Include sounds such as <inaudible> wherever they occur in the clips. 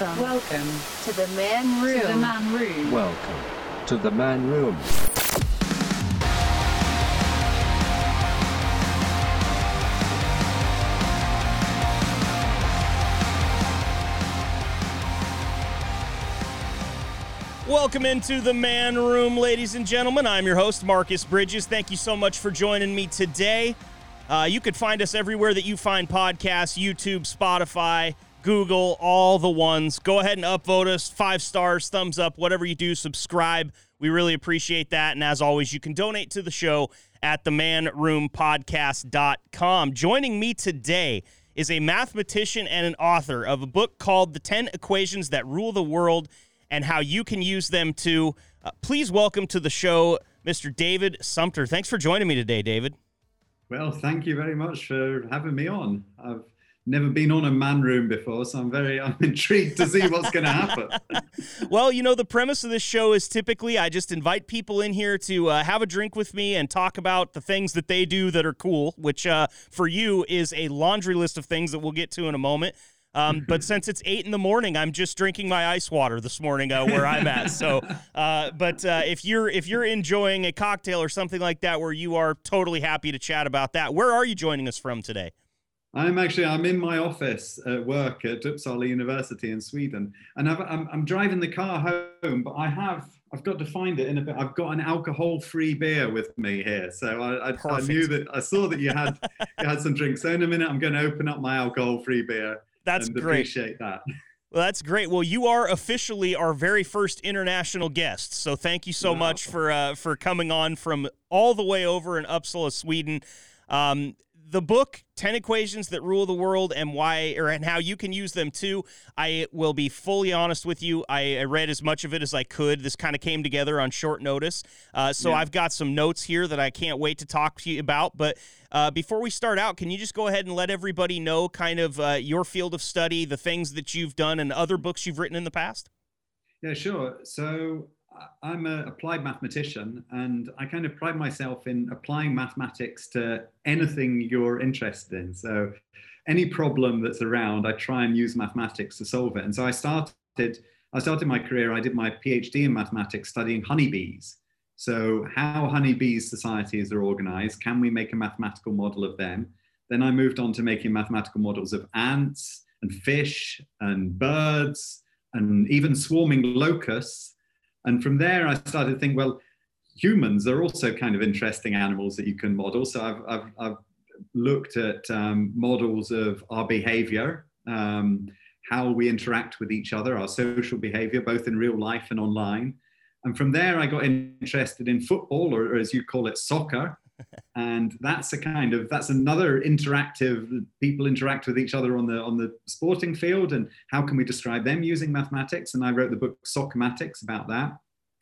Welcome. Welcome to the man room. to the man room. Welcome to the man room. Welcome into the man room, ladies and gentlemen. I'm your host, Marcus Bridges. Thank you so much for joining me today. Uh, you can find us everywhere that you find podcasts YouTube, Spotify, Google, all the ones. Go ahead and upvote us five stars, thumbs up, whatever you do, subscribe. We really appreciate that. And as always, you can donate to the show at themanroompodcast.com. Joining me today is a mathematician and an author of a book called The 10 Equations That Rule the World and how you can use them to. Uh, please welcome to the show Mr. David Sumpter. Thanks for joining me today, David. Well, thank you very much for having me on. I've never been on a man room before, so I'm very I'm <laughs> intrigued to see what's going to happen. <laughs> well, you know, the premise of this show is typically I just invite people in here to uh, have a drink with me and talk about the things that they do that are cool, which uh, for you is a laundry list of things that we'll get to in a moment. Um, <laughs> but since it's eight in the morning, I'm just drinking my ice water this morning uh, where I'm at. So, uh, but uh, if you're if you're enjoying a cocktail or something like that, where you are totally happy to chat about that, where are you joining us from today? I'm actually I'm in my office at work at Uppsala University in Sweden, and i am I'm, I'm driving the car home, but I have I've got to find it in a bit. I've got an alcohol-free beer with me here, so I, I, I knew that I saw that you had you had some drinks. So in a minute, I'm going to open up my alcohol-free beer that's great. Appreciate that. Well, that's great. Well, you are officially our very first international guest, so thank you so wow. much for uh, for coming on from all the way over in Uppsala, Sweden. Um, the book 10 equations that rule the world and why or and how you can use them too. I will be fully honest with you. I, I read as much of it as i could. This kind of came together on short notice. Uh, so yeah. i've got some notes here that i can't wait to talk to you about. But uh, before we start out can you just go ahead and let everybody know kind of uh, your field of study the things that you've done and other books you've written in the past? Yeah sure. So I'm an applied mathematician, and I kind of pride myself in applying mathematics to anything you're interested in. So, any problem that's around, I try and use mathematics to solve it. And so, I started. I started my career. I did my PhD in mathematics, studying honeybees. So, how honeybees societies are organized? Can we make a mathematical model of them? Then I moved on to making mathematical models of ants and fish and birds and even swarming locusts and from there, I started to think, well, humans are also kind of interesting animals that you can model. So I've, I've, I've looked at um, models of our behavior, um, how we interact with each other, our social behavior, both in real life and online. And from there, I got interested in football, or, or as you call it, soccer. And that's a kind of that's another interactive people interact with each other on the on the sporting field and how can we describe them using mathematics? And i wrote the book soccermatics about that.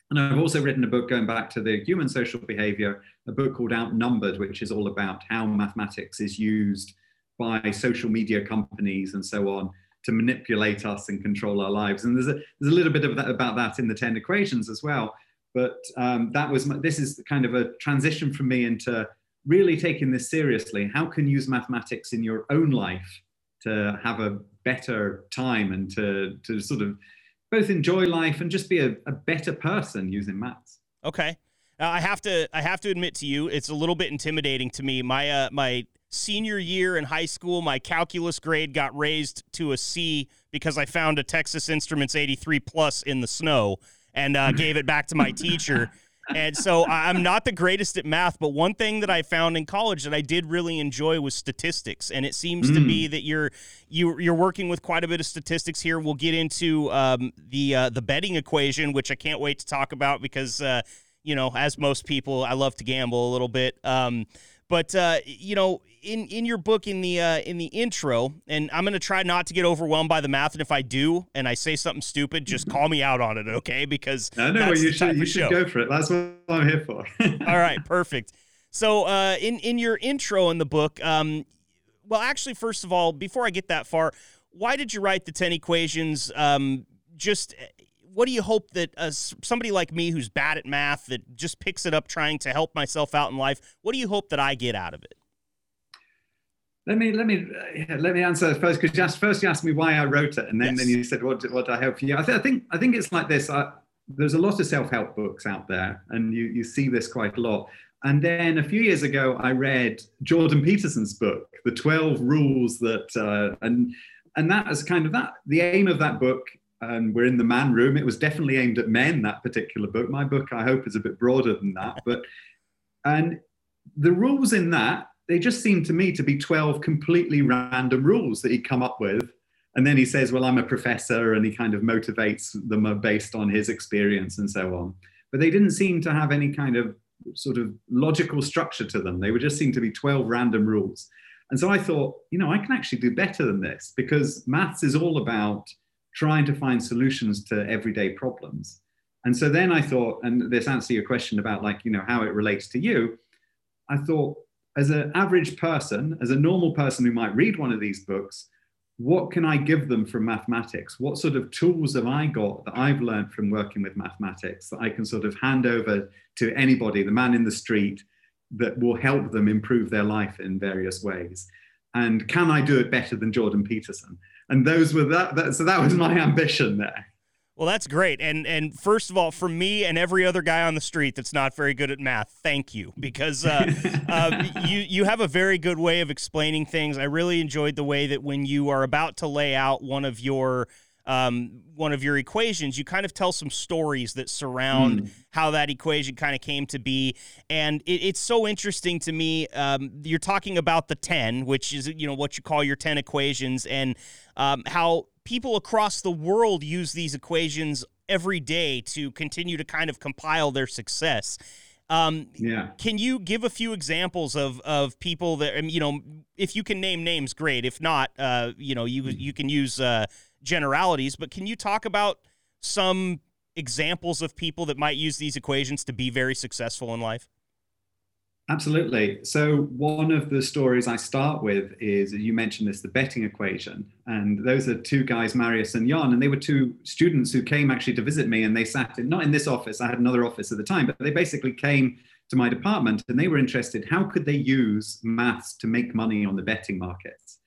And i've also written a book going back to the human social behavior a book called outnumbered which is all about how mathematics is used by social media companies and so on to manipulate us and control our lives. And there's a there's a little bit of that about that in the 10 equations as well but um, that was my, this is kind of a transition for me into really taking this seriously. How can you use mathematics in your own life to have a better time and to to sort of both enjoy life and just be a, a better person using maths. Okay. I have to I have to admit to you, it's a little bit intimidating to me. My uh, my senior year in high school, my calculus grade got raised to a C because I found a Texas Instruments 83 plus in the snow and uh, gave it back to my teacher. And so I'm not the greatest at math, but one thing that I found in college that I did really enjoy was statistics. And it seems mm. to be that you're you, you're working with quite a bit of statistics here. We'll get into um, the uh, the betting equation, which I can't wait to talk about because uh, you know, as most people, I love to gamble a little bit. Um, but uh, you know, in in your book in the uh, in the intro, and I'm gonna try not to get overwhelmed by the math. And if I do, and I say something stupid, just call me out on it, okay? Because I know you should you should go for it. That's what I'm here for. <laughs> All right, perfect. So uh, in in your intro in the book, um, well, actually, first of all, before I get that far, why did you write the ten equations? Um, just what do you hope that uh, somebody like me who's bad at math that just picks it up trying to help myself out in life what do you hope that i get out of it let me let me uh, let me answer first because just first you asked me why I wrote it, and then, yes. then you said what what I help you. I, th- I think I think it's like this. I, there's a lot of self help books out there, and you you see this quite a lot. And then a few years ago, I read Jordan Peterson's book, The 12 Rules That, uh, and, and that is kind of that. The aim of that book, and we're in the man room, it was definitely aimed at men, that particular book. My book, I hope, is a bit broader than that. But, and the rules in that, they just seem to me to be 12 completely random rules that he'd come up with. And then he says, Well, I'm a professor, and he kind of motivates them uh, based on his experience and so on. But they didn't seem to have any kind of sort of logical structure to them. They would just seem to be 12 random rules. And so I thought, you know, I can actually do better than this because maths is all about trying to find solutions to everyday problems. And so then I thought, and this answers your question about like, you know, how it relates to you. I thought, as an average person, as a normal person who might read one of these books, what can I give them from mathematics? What sort of tools have I got that I've learned from working with mathematics that I can sort of hand over to anybody, the man in the street, that will help them improve their life in various ways? And can I do it better than Jordan Peterson? And those were that, that so that was my <laughs> ambition there. Well, that's great. And and first of all, for me and every other guy on the street that's not very good at math, thank you because uh, <laughs> uh, you you have a very good way of explaining things. I really enjoyed the way that when you are about to lay out one of your um, one of your equations, you kind of tell some stories that surround mm. how that equation kind of came to be, and it, it's so interesting to me. Um, you're talking about the ten, which is you know what you call your ten equations, and um, how people across the world use these equations every day to continue to kind of compile their success. Um, yeah. Can you give a few examples of of people that you know? If you can name names, great. If not, uh, you know, you you can use uh, generalities. But can you talk about some examples of people that might use these equations to be very successful in life? Absolutely. So, one of the stories I start with is you mentioned this the betting equation. And those are two guys, Marius and Jan, and they were two students who came actually to visit me. And they sat in, not in this office, I had another office at the time, but they basically came to my department and they were interested how could they use maths to make money on the betting markets?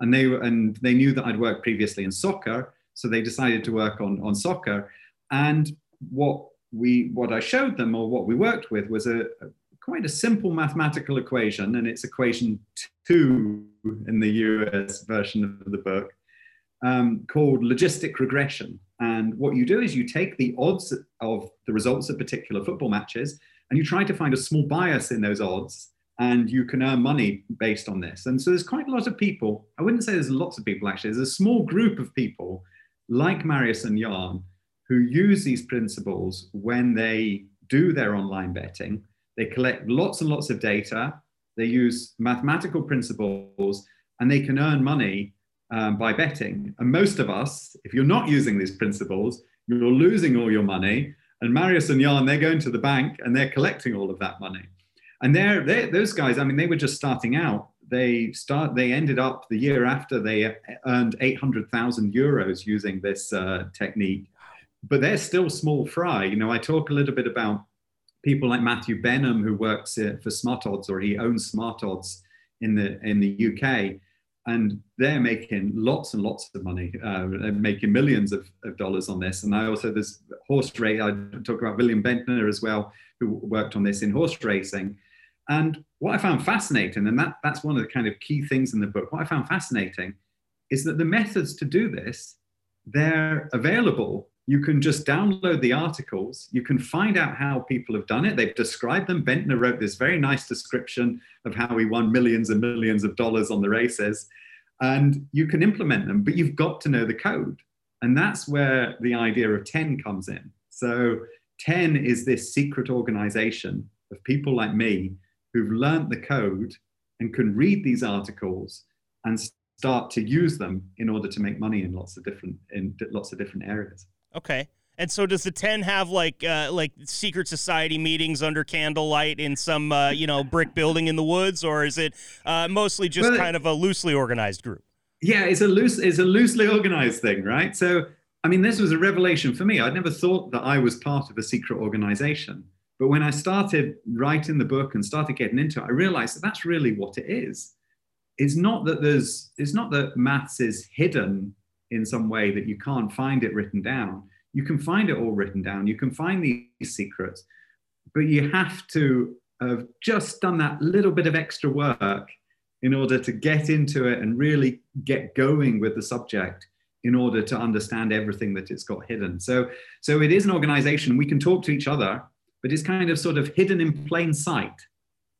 And they, were, and they knew that I'd worked previously in soccer. So, they decided to work on, on soccer. And what we what I showed them or what we worked with was a, a quite a simple mathematical equation, and it's equation two in the US version of the book, um, called logistic regression. And what you do is you take the odds of the results of particular football matches and you try to find a small bias in those odds and you can earn money based on this. And so there's quite a lot of people, I wouldn't say there's lots of people actually, there's a small group of people like Marius and Jan who use these principles when they do their online betting they collect lots and lots of data. They use mathematical principles and they can earn money um, by betting. And most of us, if you're not using these principles, you're losing all your money. And Marius and Jan, they're going to the bank and they're collecting all of that money. And they're, they're, those guys, I mean, they were just starting out. They start. They ended up the year after they earned 800,000 euros using this uh, technique. But they're still small fry. You know, I talk a little bit about people like Matthew Benham, who works for Smart Odds or he owns Smart Odds in the in the UK, and they're making lots and lots of money. Uh, they're making millions of, of dollars on this. And I also there's horse race. I talk about William Benter as well, who worked on this in horse racing. And what I found fascinating, and that, that's one of the kind of key things in the book, what I found fascinating is that the methods to do this, they're available you can just download the articles. You can find out how people have done it. They've described them. Benter wrote this very nice description of how he won millions and millions of dollars on the races. And you can implement them, but you've got to know the code. And that's where the idea of 10 comes in. So 10 is this secret organization of people like me who've learned the code and can read these articles and start to use them in order to make money in lots of different in lots of different areas. Okay. And so does the 10 have like uh, like secret society meetings under candlelight in some uh, you know brick building in the woods or is it uh, mostly just well, kind of a loosely organized group? Yeah, it's a loose it's a loosely organized thing, right? So I mean this was a revelation for me. I'd never thought that I was part of a secret organization. But when I started writing the book and started getting into it, I realized that that's really what it is. it's not that there's it's not that maths is hidden in some way that you can't find it written down. You can find it all written down. You can find these secrets, but you have to have just done that little bit of extra work in order to get into it and really get going with the subject in order to understand everything that it's got hidden. So, so it is an organization. We can talk to each other, but it's kind of sort of hidden in plain sight.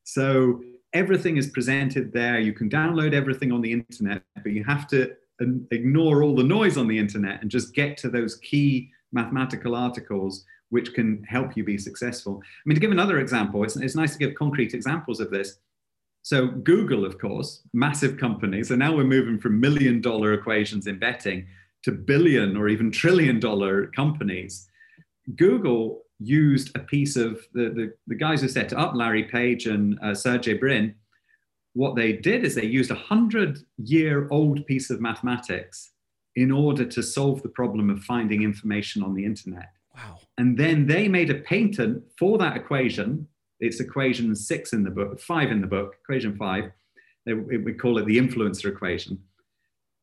So everything is presented there. You can download everything on the internet, but you have to ignore all the noise on the internet and just get to those key mathematical articles which can help you be successful. I mean, to give another example, it's, it's nice to give concrete examples of this. So Google, of course, massive company. So now we're moving from million dollar equations in betting to billion or even trillion dollar companies. Google used a piece of the, the, the guys who set it up, Larry Page and uh, Sergey Brin. What they did is they used a hundred year old piece of mathematics in order to solve the problem of finding information on the internet. Wow. And then they made a patent for that equation it's equation six in the book, five in the book, equation five. They, we call it the influencer equation.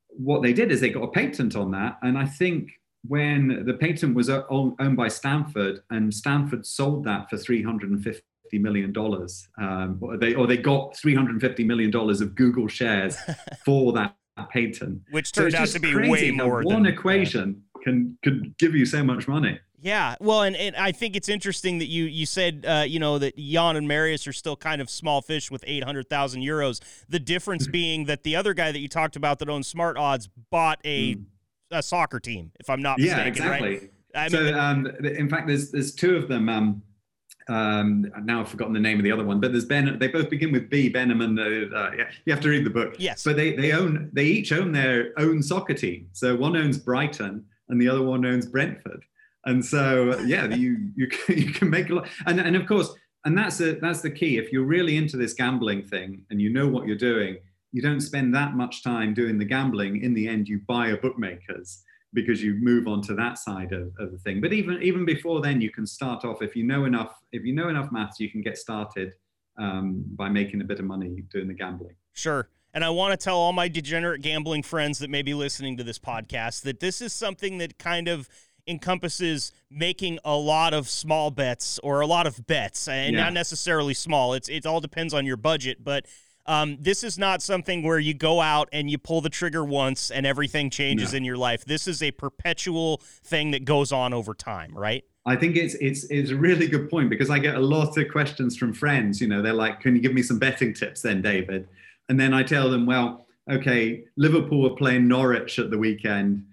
What they did is they got a patent on that. And I think when the patent was owned by Stanford and Stanford sold that for 350 million dollars, um, or they or they got 350 million dollars of Google shares <laughs> for that patent, which turned so out to be way more. One than, equation yeah. can could give you so much money. Yeah, well, and, and I think it's interesting that you you said uh, you know that Jan and Marius are still kind of small fish with eight hundred thousand euros. The difference <laughs> being that the other guy that you talked about that owns Smart Odds bought a mm. a soccer team, if I'm not yeah, mistaken. exactly. Right? I mean, so, um, in fact, there's there's two of them. Um, um, now I've forgotten the name of the other one, but there's Ben. They both begin with B. Benham and uh, uh, yeah, you have to read the book. Yes, but they they own they each own their own soccer team. So one owns Brighton and the other one owns Brentford and so yeah <laughs> you you can, <laughs> you can make a lot and, and of course and that's a, that's the key if you're really into this gambling thing and you know what you're doing you don't spend that much time doing the gambling in the end you buy a bookmakers because you move on to that side of, of the thing but even even before then you can start off if you know enough if you know enough maths you can get started um, by making a bit of money doing the gambling sure and I want to tell all my degenerate gambling friends that may be listening to this podcast that this is something that kind of encompasses making a lot of small bets or a lot of bets, and yeah. not necessarily small. It's it all depends on your budget, but. Um, this is not something where you go out and you pull the trigger once and everything changes no. in your life. This is a perpetual thing that goes on over time, right? I think it's it's it's a really good point because I get a lot of questions from friends. You know, they're like, "Can you give me some betting tips, then, David?" And then I tell them, "Well, okay, Liverpool are playing Norwich at the weekend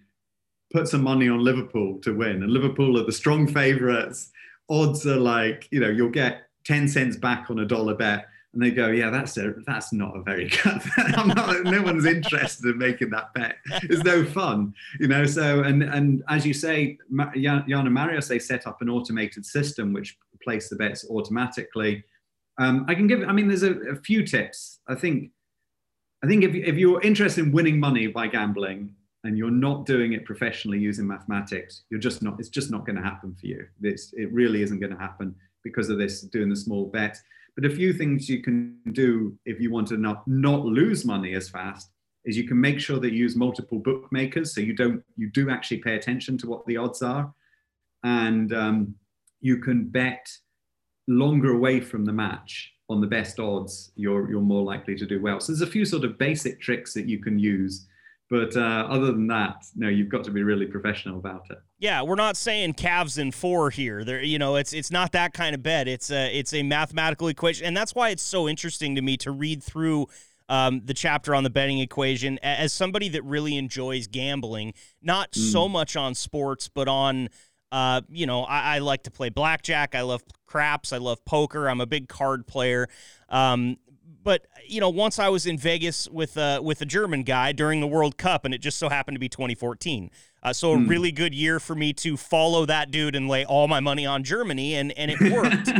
put some money on Liverpool to win, and Liverpool are the strong favourites. Odds are like, you know, you'll get 10 cents back on a dollar bet. And they go, yeah, that's a, that's not a very <laughs> good. Not, no one's interested in making that bet. It's no fun, you know. So, and and as you say, Jan, and Marius, they set up an automated system which place the bets automatically. Um, I can give. I mean, there's a, a few tips. I think I think if, if you're interested in winning money by gambling, and you're not doing it professionally using mathematics, you're just not, it's just not going to happen for you. It's, it really isn't going to happen because of this doing the small bet. But a few things you can do if you want to not, not lose money as fast is you can make sure that you use multiple bookmakers. So you don't, you do actually pay attention to what the odds are. And um, you can bet longer away from the match on the best odds, you're, you're more likely to do well. So there's a few sort of basic tricks that you can use but uh, other than that, no, you've got to be really professional about it. Yeah, we're not saying calves in four here. There, you know, it's it's not that kind of bet. It's a it's a mathematical equation, and that's why it's so interesting to me to read through um, the chapter on the betting equation as somebody that really enjoys gambling, not mm. so much on sports, but on. Uh, you know, I, I, like to play blackjack. I love craps. I love poker. I'm a big card player. Um, but you know, once I was in Vegas with uh, with a German guy during the World Cup, and it just so happened to be 2014. Uh, so a mm. really good year for me to follow that dude and lay all my money on Germany, and and it worked.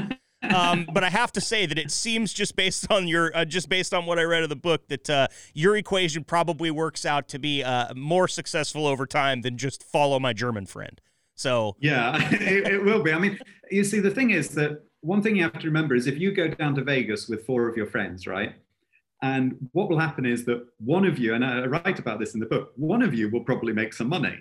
<laughs> um, but I have to say that it seems just based on your uh, just based on what I read of the book that uh, your equation probably works out to be uh, more successful over time than just follow my German friend. So yeah, <laughs> it, it will be. I mean, you see, the thing is that one thing you have to remember is if you go down to Vegas with four of your friends, right? And what will happen is that one of you, and I write about this in the book, one of you will probably make some money.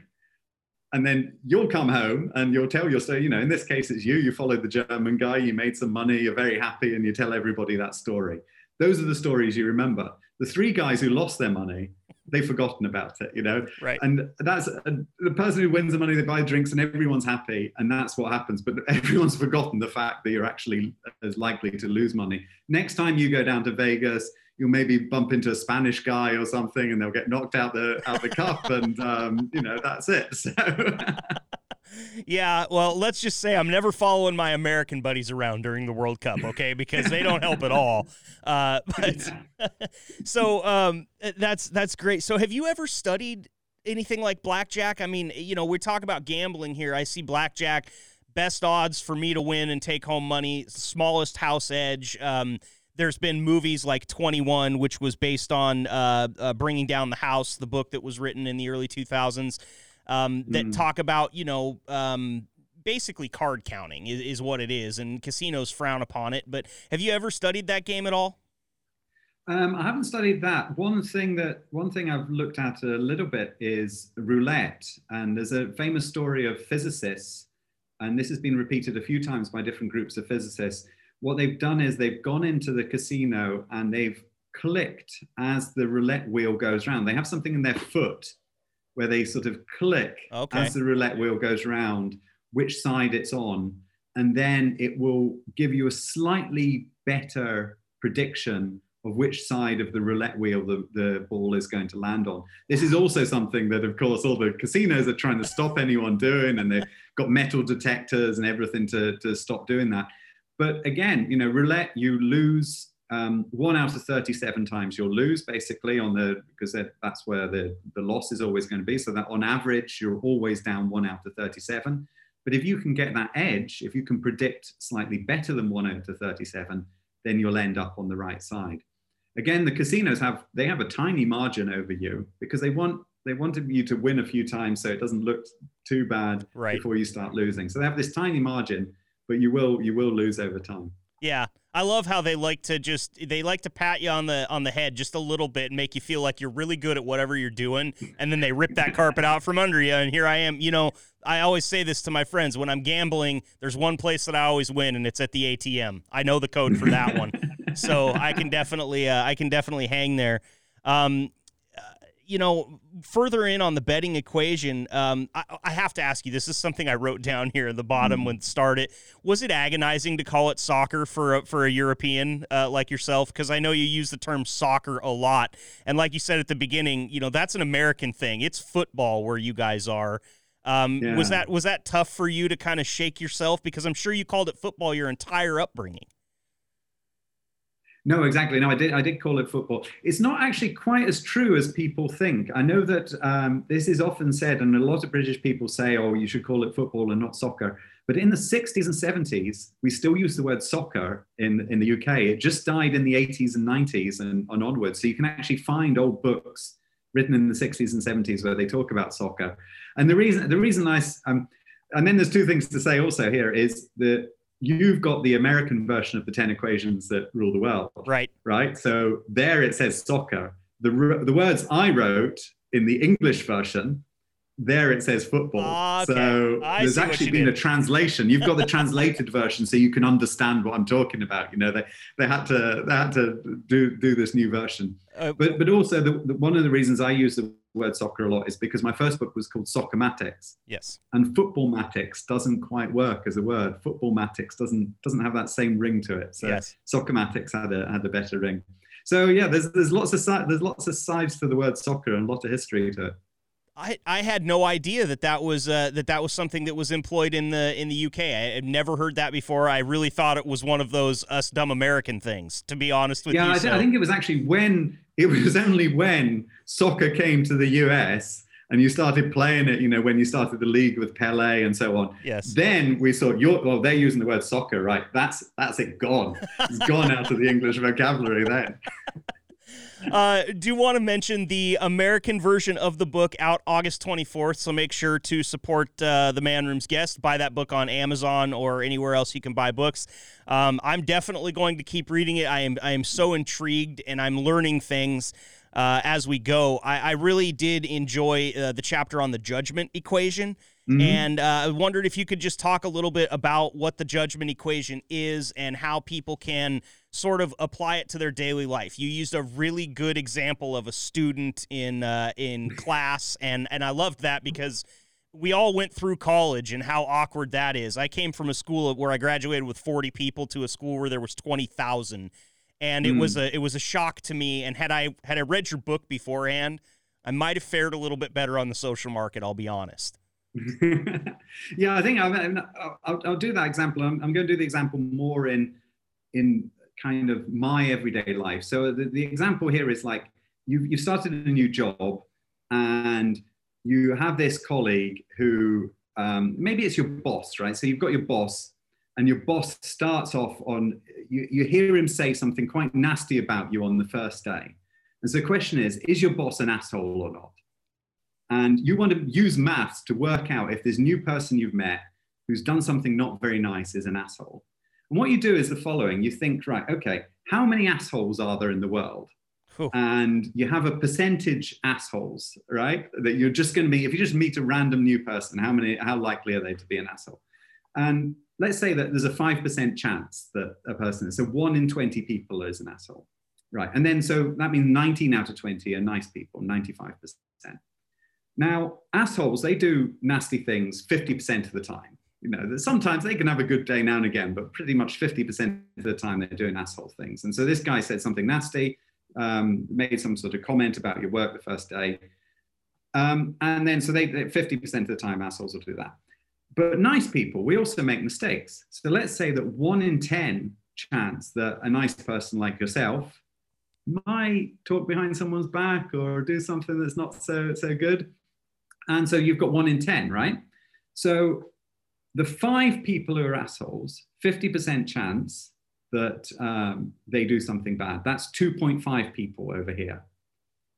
And then you'll come home and you'll tell your story. You know, in this case, it's you. You followed the German guy, you made some money, you're very happy, and you tell everybody that story. Those are the stories you remember. The three guys who lost their money, they've forgotten about it, you know? Right. And that's uh, the person who wins the money, they buy drinks and everyone's happy. And that's what happens. But <laughs> everyone's forgotten the fact that you're actually as likely to lose money. Next time you go down to Vegas, you'll maybe bump into a Spanish guy or something, and they'll get knocked out the out the cup, and <laughs> um, you know that's it. <laughs> So. Yeah, well, let's just say I'm never following my American buddies around during the World Cup, okay? Because they don't help at all. <laughs> Uh, but, <laughs> so um, that's that's great. So have you ever studied anything like blackjack? I mean, you know, we talk about gambling here. I see blackjack best odds for me to win and take home money, smallest house edge. Um, there's been movies like 21, which was based on uh, uh, Bringing Down the House, the book that was written in the early 2000s, um, that mm. talk about, you know, um, basically card counting is, is, what it is, and casinos frown upon it. But have you ever studied that game at all? Um, I haven't studied that. One thing that one thing I've looked at a little bit is roulette, and there's a famous story of physicists, and this has been repeated a few times by different groups of physicists what they've done is they've gone into the casino and they've clicked as the roulette wheel goes around. They have something in their foot where they sort of click okay. as the roulette wheel goes round which side it's on. And then it will give you a slightly better prediction of which side of the roulette wheel the, the ball is going to land on. This is also something that, of course, all the casinos are trying to stop anyone doing, and they've got metal detectors and everything to, to stop doing that. But again, you know, roulette, you lose um, one out of 37 times you'll lose basically on the because that's where the, the loss is always going to be. So that on average, you're always down one out of 37. But if you can get that edge, if you can predict slightly better than one out of 37, then you'll end up on the right side. Again, the casinos have they have a tiny margin over you because they want they wanted you to win a few times so it doesn't look too bad right. before you start losing. So they have this tiny margin but you will you will lose over time. Yeah. I love how they like to just they like to pat you on the on the head just a little bit and make you feel like you're really good at whatever you're doing and then they rip that carpet out from under you and here I am, you know, I always say this to my friends when I'm gambling, there's one place that I always win and it's at the ATM. I know the code for that one. so I can definitely uh, I can definitely hang there. Um, you know, further in on the betting equation, um, I, I, have to ask you. This is something I wrote down here at the bottom mm-hmm. when started. Was it agonizing to call it soccer for a, for a European uh, like yourself? Because I know you use the term soccer a lot, and like you said at the beginning, you know that's an American thing. It's football where you guys are. Um, yeah. Was that was that tough for you to kind of shake yourself? Because I'm sure you called it football your entire upbringing. No, exactly. No, I did. I did call it football. It's not actually quite as true as people think. I know that um, this is often said, and a lot of British people say, "Oh, you should call it football and not soccer." But in the 60s and 70s, we still use the word soccer in, in the UK. It just died in the 80s and 90s and, and onwards. So you can actually find old books written in the 60s and 70s where they talk about soccer. And the reason the reason I um, and then there's two things to say also here is that you've got the American version of the 10 equations that rule the world. Right. Right. So there it says soccer. The, the words I wrote in the English version, there it says football. Okay. So I there's actually been did. a translation. You've got the translated version so you can understand what I'm talking about. You know, they, they had to they had to do do this new version. Uh, but but also the, the, one of the reasons I use the word soccer a lot is because my first book was called Soccermatics. Yes. And footballmatics doesn't quite work as a word. Footballmatics doesn't doesn't have that same ring to it. So yes. Soccermatics had a had a better ring. So yeah, there's there's lots of there's lots of sides to the word soccer and a lot of history to it. I, I had no idea that that was uh, that that was something that was employed in the in the UK. I had never heard that before. I really thought it was one of those us dumb American things. To be honest with yeah, you, yeah, so. I, think it was actually when it was <laughs> only when soccer came to the US and you started playing it, you know, when you started the league with Pele and so on. Yes. Then we saw you're well, they're using the word soccer, right? That's that's it gone. It's gone out of the English vocabulary then. <laughs> uh, do want to mention the American version of the book out August 24th. So make sure to support uh, the Man Room's guest. Buy that book on Amazon or anywhere else you can buy books. Um, I'm definitely going to keep reading it. I am I am so intrigued and I'm learning things. Uh, as we go, I, I really did enjoy uh, the chapter on the judgment equation. Mm-hmm. And uh, I wondered if you could just talk a little bit about what the judgment equation is and how people can sort of apply it to their daily life. You used a really good example of a student in uh, in <laughs> class, and and I loved that because we all went through college and how awkward that is. I came from a school where I graduated with 40 people to a school where there was 20,000 and it mm. was a it was a shock to me and had I had I read your book beforehand, I might have fared a little bit better on the social market, I'll be honest. <laughs> yeah, I think I'll, I'll, I'll, do that example. I'm, I'm going to do the example more in in kind of my everyday life. So the, the example here is like you you started a new job and you have this colleague who um, maybe it's your boss, right? So you've got your boss, and your boss starts off on you, you hear him say something quite nasty about you on the first day. And so the question is, is your boss an asshole or not? And you want to use maths to work out if this new person you've met who's done something not very nice is an asshole. And what you do is the following you think, right, okay, how many assholes are there in the world? And you have a percentage assholes, right? That you're just going to be, if you just meet a random new person, how many, how likely are they to be an asshole? And let's say that there's a 5% chance that a person is, so one in 20 people is an asshole, right? And then, so that means 19 out of 20 are nice people, 95%. Now, assholes, they do nasty things 50% of the time you know, sometimes they can have a good day now and again, but pretty much 50% of the time they're doing asshole things. And so this guy said something nasty, um, made some sort of comment about your work the first day. Um, and then so they 50% of the time assholes will do that. But nice people, we also make mistakes. So let's say that one in 10 chance that a nice person like yourself might talk behind someone's back or do something that's not so so good. And so you've got one in 10, right? So the five people who are assholes, 50% chance that um, they do something bad. That's 2.5 people over here.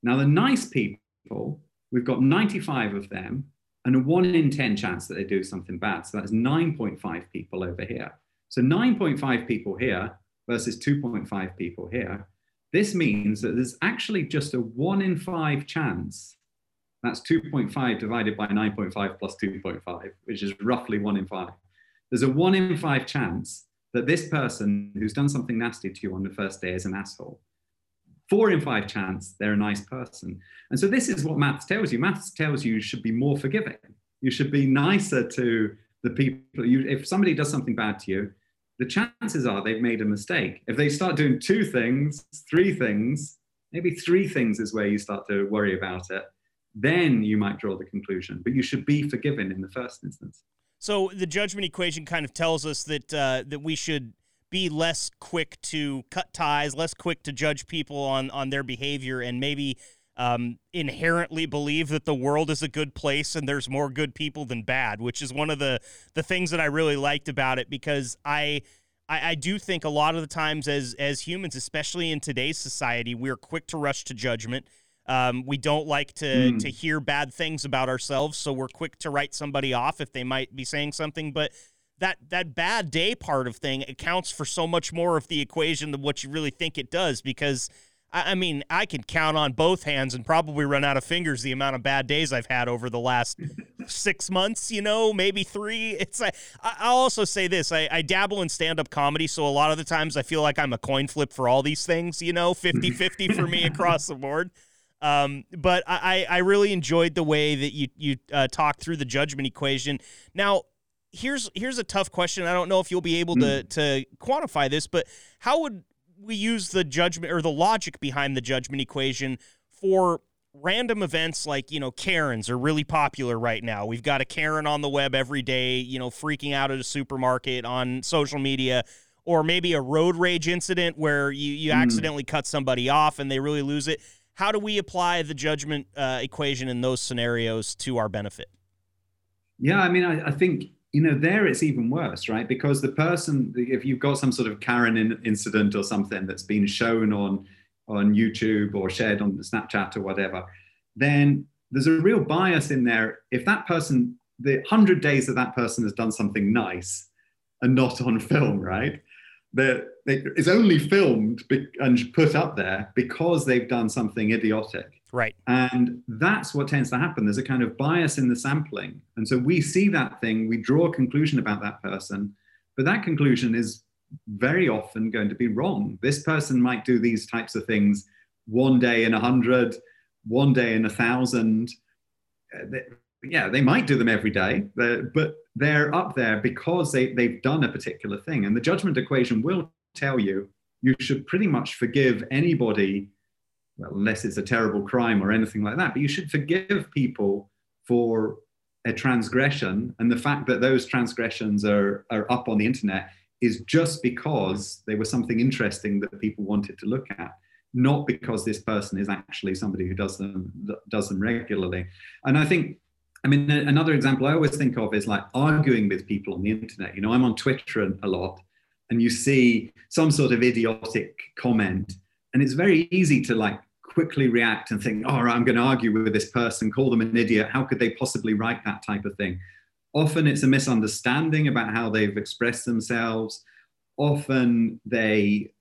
Now, the nice people, we've got 95 of them and a one in 10 chance that they do something bad. So that's 9.5 people over here. So 9.5 people here versus 2.5 people here. This means that there's actually just a one in five chance that's 2.5 divided by 9.5 plus 2.5, which is roughly one in five. There's a one in five chance that this person who's done something nasty to you on the first day is an asshole. Four in five chance they're a nice person. And so this is what maths tells you. Maths tells you you should be more forgiving. You should be nicer to the people. You, if somebody does something bad to you, the chances are they've made a mistake. If they start doing two things, three things, maybe three things is where you start to worry about it then you might draw the conclusion. But you should be forgiven in the first instance. So the judgment equation kind of tells us that uh, that we should be less quick to cut ties, less quick to judge people on on their behavior, and maybe um, inherently believe that the world is a good place and there's more good people than bad, which is one of the the things that I really liked about it because I. I, I do think a lot of the times as as humans, especially in today's society, we're quick to rush to judgment. Um, we don't like to mm. to hear bad things about ourselves, so we're quick to write somebody off if they might be saying something. But that that bad day part of thing accounts for so much more of the equation than what you really think it does. Because I, I mean, I can count on both hands and probably run out of fingers the amount of bad days I've had over the last <laughs> six months. You know, maybe three. It's like I'll also say this: I, I dabble in stand up comedy, so a lot of the times I feel like I'm a coin flip for all these things. You know, 50-50 for me across the board. Um, but I, I really enjoyed the way that you you uh, talked through the judgment equation. Now, here's here's a tough question. I don't know if you'll be able to hmm. to quantify this, but how would we use the judgment or the logic behind the judgment equation for random events like you know karens are really popular right now we've got a karen on the web every day you know freaking out at a supermarket on social media or maybe a road rage incident where you you mm. accidentally cut somebody off and they really lose it how do we apply the judgment uh, equation in those scenarios to our benefit? Yeah, I mean, I, I, think you know there it's even worse, right? Because the person, if you've got some sort of Karen in, incident or something that's been shown on on YouTube or shared on Snapchat or whatever, then there's a real bias in there. If that person, the 100 days that that person has done something nice and not on film, right? That it's only filmed and put up there because they've done something idiotic. Right. And that's what tends to happen. There's a kind of bias in the sampling. And so we see that thing, we draw a conclusion about that person, but that conclusion is very often going to be wrong. This person might do these types of things one day in a hundred, one day in a thousand. Uh, yeah, they might do them every day, but they're up there because they, they've done a particular thing. And the judgment equation will tell you you should pretty much forgive anybody, well, unless it's a terrible crime or anything like that, but you should forgive people for a transgression. And the fact that those transgressions are, are up on the internet is just because they were something interesting that people wanted to look at not because this person is actually somebody who does them does them regularly and i think i mean another example i always think of is like arguing with people on the internet you know i'm on twitter a lot and you see some sort of idiotic comment and it's very easy to like quickly react and think oh i'm going to argue with this person call them an idiot how could they possibly write that type of thing? Often it's a misunderstanding about how they've expressed themselves. Often they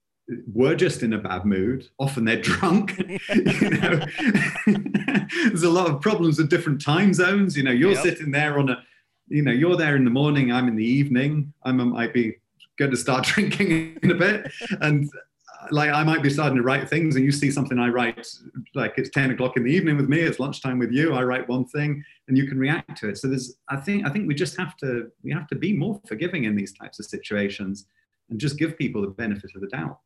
were just in a bad mood. Often they're drunk. <laughs> You know? <laughs> There's a lot of problems with different time zones. You know you're yep. sitting there on a you know you're there in the morning i'm in the evening i might be going to start <laughs> drinking in a bit and uh, like I might be starting to write things and you see something I write like it's 10 o'clock in the evening with me, it's lunchtime with you, I write one thing and you can react to it. So there's I think I think we just have to we have to be more forgiving in these types of situations and just give people the benefit of the doubt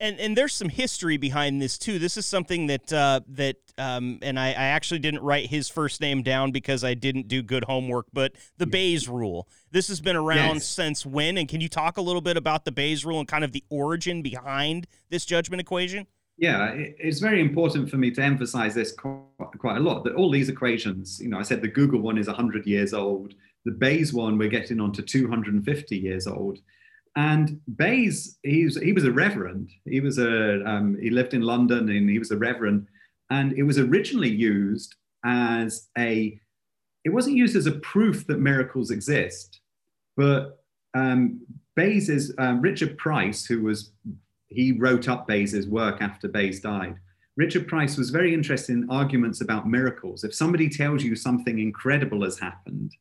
and and there's some history behind this too. This is something that uh, that um, and I, I, actually didn't write his first name down because I didn't do good homework. But the Bayes rule. This has been around yes. since when? And can you talk a little bit about the Bayes rule and kind of the origin behind this judgment equation? Yeah, it's very important for me to emphasize this quite a lot. That all these equations, you know, I said the Google one is 100 years old. The Bayes one, we're getting on to 250 years old. And Bayes, he's, he was a reverend. He was a um, he lived in London and he was a reverend. And it was originally used as a it wasn't used as a proof that miracles exist, but um, Bayes um, Richard Price, who was he wrote up Bayes's work after Bayes died. Richard Price was very interested in arguments about miracles. If somebody tells you something incredible has happened,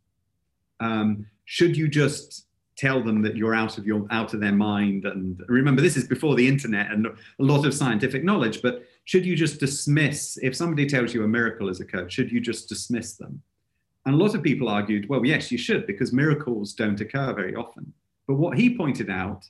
um, should you just tell them that you're out of your out of their mind. And remember this is before the internet and a lot of scientific knowledge but should you just dismiss if somebody tells you a miracle has occurred should you just dismiss them? And a lot of people argued well yes you should because miracles don't occur very often. But what he pointed out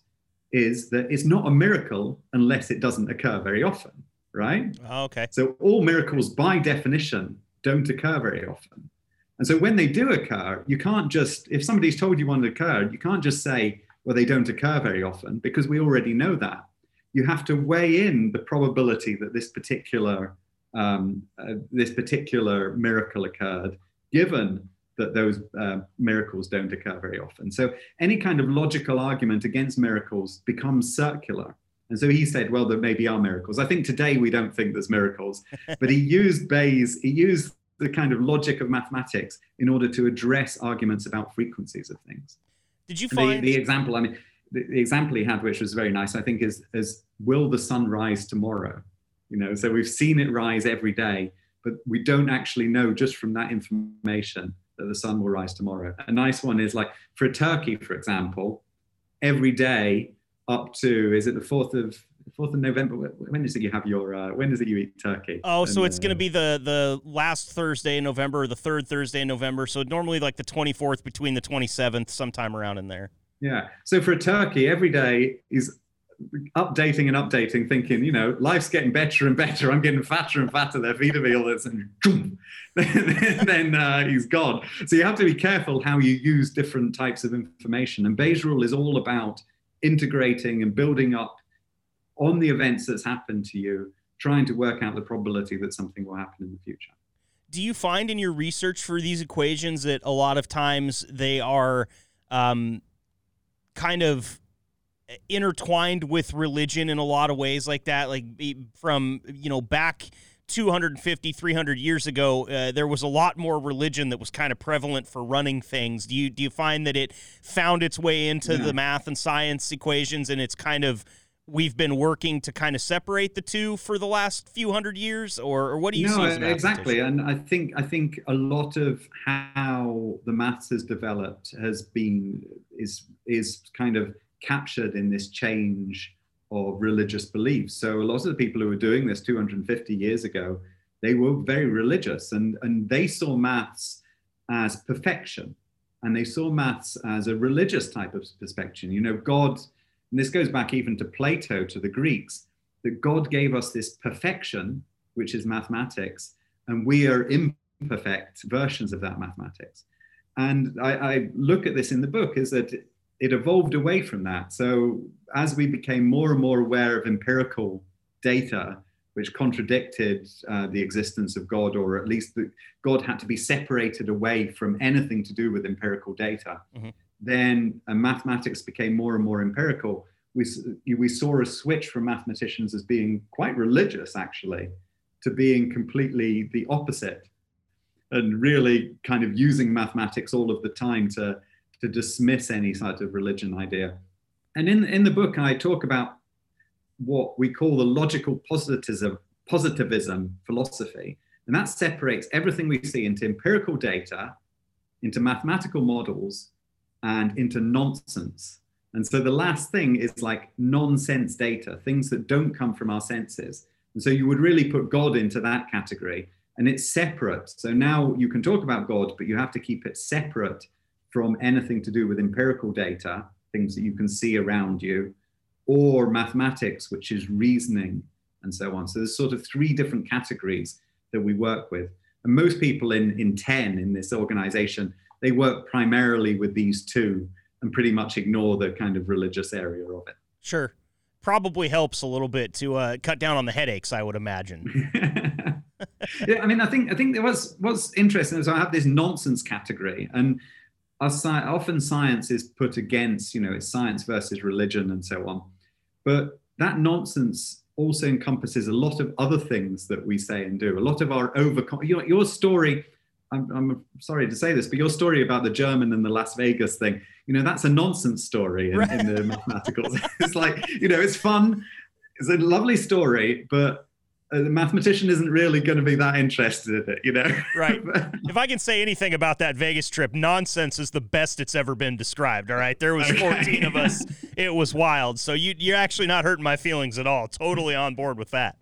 is that it's not a miracle unless it doesn't occur very often right? Ah, okay. So all miracles by definition don't occur very often and so when they do occur, you can't just, if somebody's told you one occurred, you can't just say, well, they don't occur very often because we already know that. You have to weigh in the probability that this particular um, uh, this particular miracle occurred, given that those uh, miracles don't occur very often. So any kind of logical argument against miracles becomes circular. And so he said, well, there maybe are miracles. I think today we don't think there's miracles, but he used Bayes, he used the kind of logic of mathematics in order to address arguments about frequencies of things. Did you find the, the example? I mean, the, the, example he had, which was very nice, I think, is is will the sun rise tomorrow? You know, so we've seen it rise every day, but we don't actually know just from that information that the sun will rise tomorrow. A nice one is like for a turkey, for example, every day up to is it the fourth of fourth of November. When is it you have your? Uh, when is it you eat turkey? Oh, and, so it's uh, going to be the the last Thursday in November, or the third Thursday in November. So normally like the twenty fourth between the twenty seventh, sometime around in there. Yeah. So for a turkey, every day is updating and updating, thinking, you know, life's getting better and better. I'm getting fatter and fatter. They're feeding me all this, and <laughs> then uh, he's gone. So you have to be careful how you use different types of information. And Bayes' rule is all about integrating and building up on the events that's happened to you, trying to work out the probability that something will happen in the future. Do you find in your research for these equations that a lot of times they are um, kind of intertwined with religion in a lot of ways like that like from you know back 250 300 years ago uh, there was a lot more religion that was kind of prevalent for running things do you do you find that it found its way into yeah. the math and science equations and it's kind of we've been working to kind of separate the two for the last few hundred years or, or what do you no, see exactly and i think i think a lot of how the maths has developed has been is is kind of captured in this change of religious beliefs. So a lot of the people who were doing this 250 years ago they were very religious and and they saw maths as perfection and they saw maths as a religious type of perspective. You know god and this goes back even to Plato, to the Greeks, that God gave us this perfection, which is mathematics, and we are imperfect versions of that mathematics. And I, I look at this in the book is that it evolved away from that. So as we became more and more aware of empirical data, which contradicted uh, the existence of God, or at least that God had to be separated away from anything to do with empirical data. Mm-hmm then uh, mathematics became more and more empirical. We, we saw a switch from mathematicians as being quite religious, actually, to being completely the opposite and really kind of using mathematics all of the time to, to dismiss any sort of religion idea. And in, in the book, I talk about what we call the logical positivism, positivism philosophy. And that separates everything we see into empirical data, into mathematical models, and into nonsense. And so the last thing is like nonsense data, things that don't come from our senses. And so you would really put God into that category and it's separate. So now you can talk about God, but you have to keep it separate from anything to do with empirical data, things that you can see around you, or mathematics, which is reasoning and so on. So there's sort of three different categories that we work with. And most people in, in 10 in this organization they work primarily with these two and pretty much ignore the kind of religious area of it. Sure. Probably helps a little bit to uh, cut down on the headaches, I would imagine. <laughs> yeah, I mean, I think I think there was what's interesting is I have this nonsense category, and often science is put against, you know, it's science versus religion and so on. But that nonsense also encompasses a lot of other things that we say and do. A lot of our over your, your story I'm, I'm, sorry to say this, but your story about the German and the Las Vegas thing, you know, that's a nonsense story in, right. in the mathematicals. <laughs> it's like, you know, it's fun. It's a lovely story, but uh, the mathematician isn't really going to be that interested in it, you know? <laughs> Right. if I can say anything about that Vegas trip, nonsense is the best it's ever been described. All right. There was 14 of us. <laughs> It was wild. So you, you're actually not hurting my feelings at all. Totally on board with that.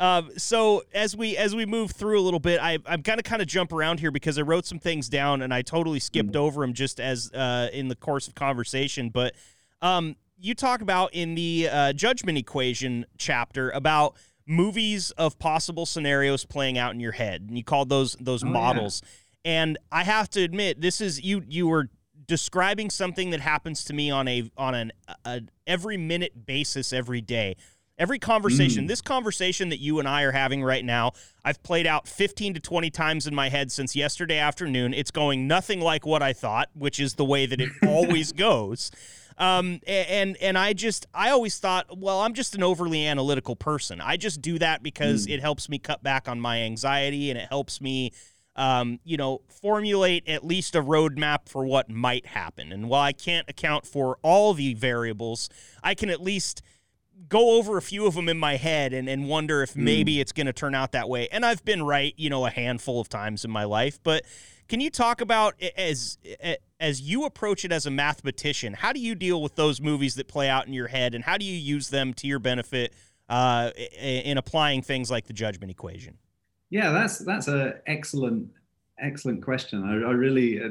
Um, so as we as we move through a little bit, I, I'm gonna kind of jump around here because I wrote some things down and I totally skipped mm-hmm. over them just as uh, in the course of conversation. But um, you talk about in the uh, judgment equation chapter about movies of possible scenarios playing out in your head, and you called those those oh, models. Yeah. And I have to admit, this is you you were describing something that happens to me on a on an a, every minute basis every day Every conversation, mm. this conversation that you and I are having right now, I've played out 15 to 20 times in my head since yesterday afternoon. It's going nothing like what I thought, which is the way that it <laughs> always goes. Um, and and I just I always thought, well, I'm just an overly analytical person. I just do that because mm. it helps me cut back on my anxiety and it helps me um, you know, formulate at least a roadmap for what might happen. And while I can't account for all the variables, I can at least go over a few of them in my head and, and wonder if hmm. maybe mm. it's going to turn out that way. And I've been right, you know, a handful of times in my life. But can you talk about as as you approach it as a mathematician? How do you deal with those movies that play out in your head, and how do you use them to your benefit uh, in applying things like the judgment equation? Yeah, that's that's an excellent excellent question. I, I really uh,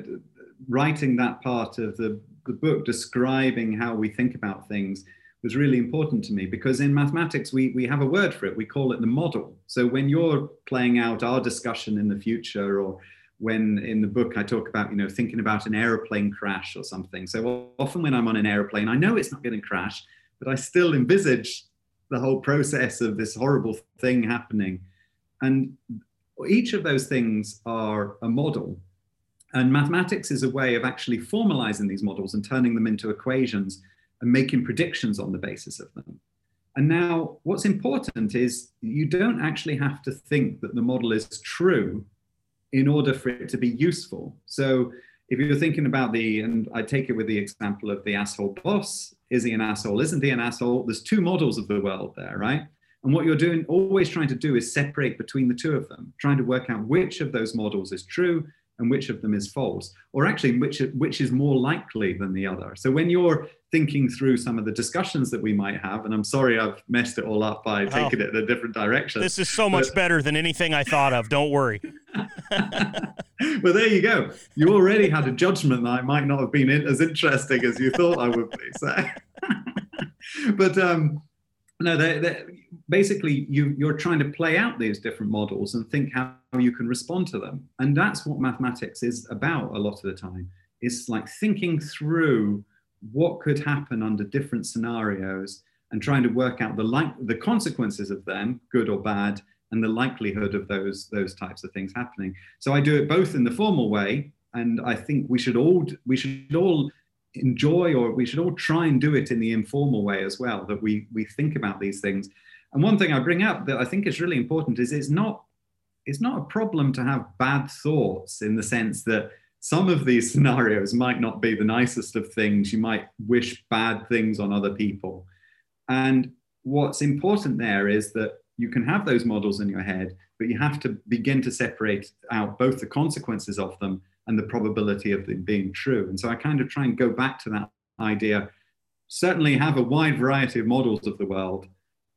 writing that part of the the book describing how we think about things was really important to me because in mathematics we, we have a word for it. We call it the model. So when you're playing out our discussion in the future or when in the book i talk about you know thinking about an aeroplane crash or something. So often when i'm on an aeroplane i know it's not going to crash but i still envisage the whole process of this horrible thing happening. And each of those things are a model. And mathematics is a way of actually formalizing these models and turning them into equations and making predictions on the basis of them. And now, what's important is you don't actually have to think that the model is true in order for it to be useful. So, if you're thinking about the, and I take it with the example of the asshole boss, is he an asshole? Isn't he an asshole? There's two models of the world there, right? And what you're doing, always trying to do is separate between the two of them, trying to work out which of those models is true and which of them is false, or actually which, which is more likely than the other. So when you're thinking through some of the discussions that we might have, and I'm sorry I've messed it all up by taking it in a different direction. This is so much but, better than anything I thought of. Don't worry. <laughs> <laughs> well, there you go. You already had a judgment that I might not have been as interesting as you thought I would be. So, <laughs> but um, no, they're, they're, basically you, you're trying to play out these different models and think how you can respond to them. And that's what mathematics is about a lot of the time. It's like thinking through what could happen under different scenarios and trying to work out the like the consequences of them, good or bad, and the likelihood of those those types of things happening. So I do it both in the formal way, and I think we should all we should all enjoy or we should all try and do it in the informal way as well that we we think about these things and one thing i bring up that i think is really important is it's not it's not a problem to have bad thoughts in the sense that some of these <laughs> scenarios might not be the nicest of things you might wish bad things on other people and what's important there is that you can have those models in your head but you have to begin to separate out both the consequences of them and the probability of them being true. And so I kind of try and go back to that idea. Certainly have a wide variety of models of the world,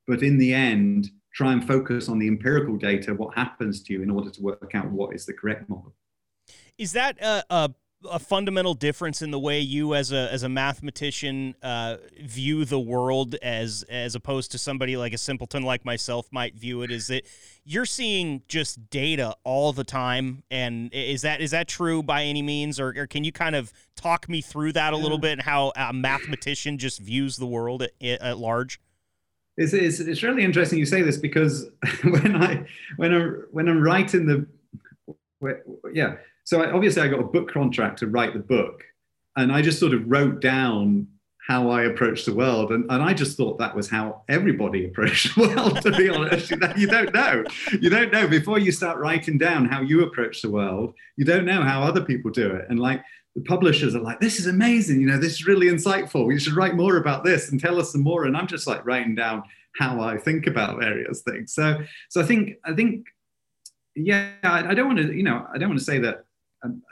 but in the end, try and focus on the empirical data, what happens to you in order to work out what is the correct model. Is that a, a a fundamental difference in the way you as a as a mathematician uh, view the world as as opposed to somebody like a simpleton like myself might view it? Is that you're seeing just data all the time and is that is that true by any means? Or, or can you kind of talk me through that a little bit and how a mathematician just views the world at, at large? It's, it's, it's really interesting you say this because when <laughs> I when I when I'm writing the yeah so I, obviously I got a book contract to write the book, and I just sort of wrote down how I approach the world, and, and I just thought that was how everybody <laughs> approached the world. To be honest, you, you don't know. You don't know before you start writing down how you approach the world. You don't know how other people do it, and like the publishers are like, "This is amazing. You know, this is really insightful. You should write more about this and tell us some more." And I'm just like writing down how I think about various things. So, so I think I think yeah, I, I don't want to, you know, I don't want to say that um,